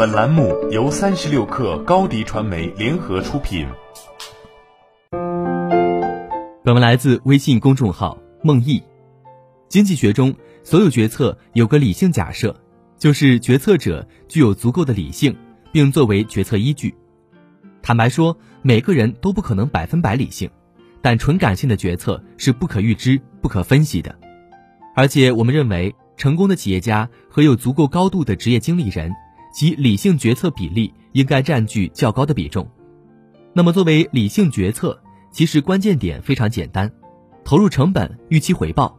本栏目由三十六氪高低传媒联合出品。本文来自微信公众号梦毅。经济学中，所有决策有个理性假设，就是决策者具有足够的理性，并作为决策依据。坦白说，每个人都不可能百分百理性，但纯感性的决策是不可预知、不可分析的。而且，我们认为，成功的企业家和有足够高度的职业经理人。其理性决策比例应该占据较高的比重。那么，作为理性决策，其实关键点非常简单：投入成本、预期回报。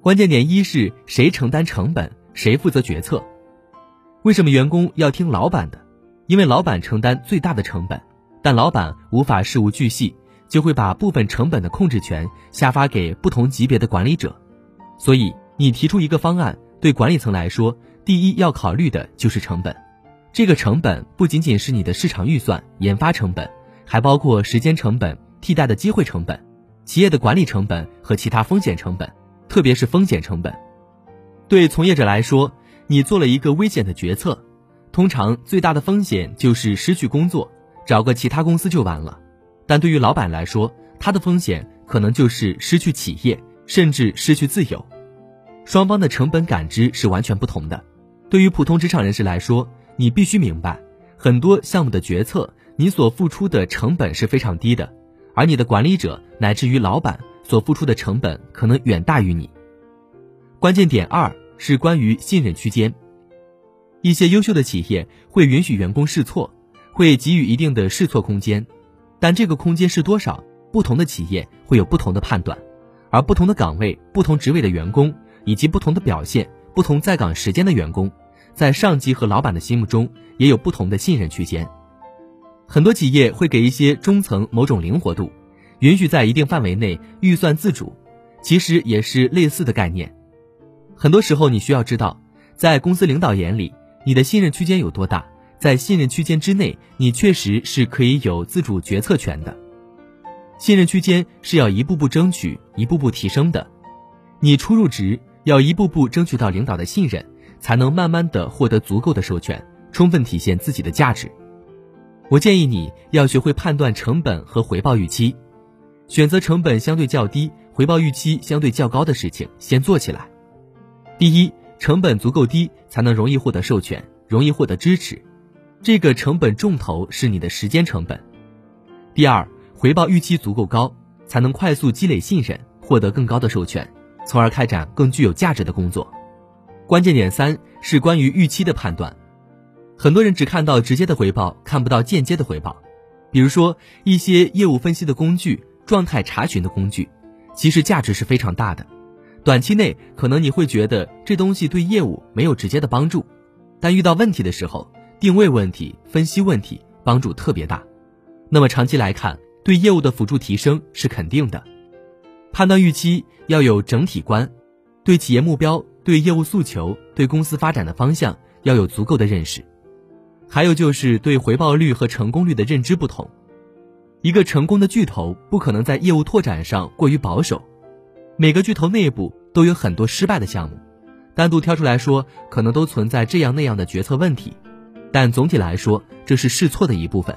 关键点一是谁承担成本，谁负责决策。为什么员工要听老板的？因为老板承担最大的成本，但老板无法事无巨细，就会把部分成本的控制权下发给不同级别的管理者。所以，你提出一个方案，对管理层来说。第一要考虑的就是成本，这个成本不仅仅是你的市场预算、研发成本，还包括时间成本、替代的机会成本、企业的管理成本和其他风险成本，特别是风险成本。对从业者来说，你做了一个危险的决策，通常最大的风险就是失去工作，找个其他公司就完了；但对于老板来说，他的风险可能就是失去企业，甚至失去自由。双方的成本感知是完全不同的。对于普通职场人士来说，你必须明白，很多项目的决策，你所付出的成本是非常低的，而你的管理者乃至于老板所付出的成本可能远大于你。关键点二是关于信任区间。一些优秀的企业会允许员工试错，会给予一定的试错空间，但这个空间是多少，不同的企业会有不同的判断，而不同的岗位、不同职位的员工以及不同的表现。不同在岗时间的员工，在上级和老板的心目中也有不同的信任区间。很多企业会给一些中层某种灵活度，允许在一定范围内预算自主，其实也是类似的概念。很多时候，你需要知道，在公司领导眼里，你的信任区间有多大，在信任区间之内，你确实是可以有自主决策权的。信任区间是要一步步争取、一步步提升的。你初入职。要一步步争取到领导的信任，才能慢慢的获得足够的授权，充分体现自己的价值。我建议你要学会判断成本和回报预期，选择成本相对较低、回报预期相对较高的事情先做起来。第一，成本足够低，才能容易获得授权，容易获得支持。这个成本重头是你的时间成本。第二，回报预期足够高，才能快速积累信任，获得更高的授权。从而开展更具有价值的工作。关键点三是关于预期的判断。很多人只看到直接的回报，看不到间接的回报。比如说一些业务分析的工具、状态查询的工具，其实价值是非常大的。短期内可能你会觉得这东西对业务没有直接的帮助，但遇到问题的时候，定位问题、分析问题帮助特别大。那么长期来看，对业务的辅助提升是肯定的。判断预期要有整体观，对企业目标、对业务诉求、对公司发展的方向要有足够的认识。还有就是对回报率和成功率的认知不同。一个成功的巨头不可能在业务拓展上过于保守。每个巨头内部都有很多失败的项目，单独挑出来说，可能都存在这样那样的决策问题。但总体来说，这是试错的一部分。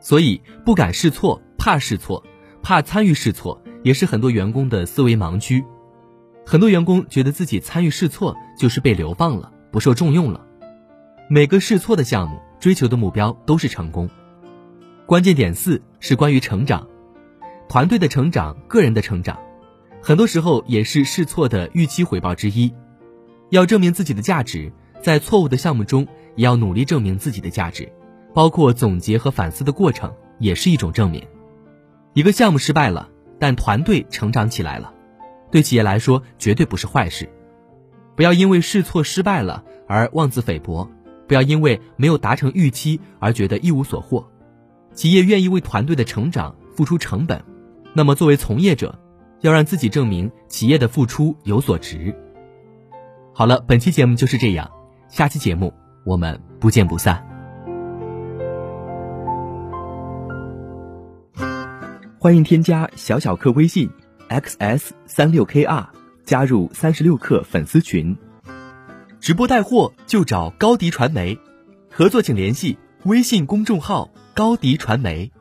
所以不敢试错，怕试错，怕参与试错。也是很多员工的思维盲区，很多员工觉得自己参与试错就是被流放了，不受重用了。每个试错的项目追求的目标都是成功。关键点四是关于成长，团队的成长、个人的成长，很多时候也是试错的预期回报之一。要证明自己的价值，在错误的项目中也要努力证明自己的价值，包括总结和反思的过程也是一种证明。一个项目失败了。但团队成长起来了，对企业来说绝对不是坏事。不要因为试错失败了而妄自菲薄，不要因为没有达成预期而觉得一无所获。企业愿意为团队的成长付出成本，那么作为从业者，要让自己证明企业的付出有所值。好了，本期节目就是这样，下期节目我们不见不散。欢迎添加小小客微信，xs 三六 kr，加入三十六氪粉丝群。直播带货就找高迪传媒，合作请联系微信公众号高迪传媒。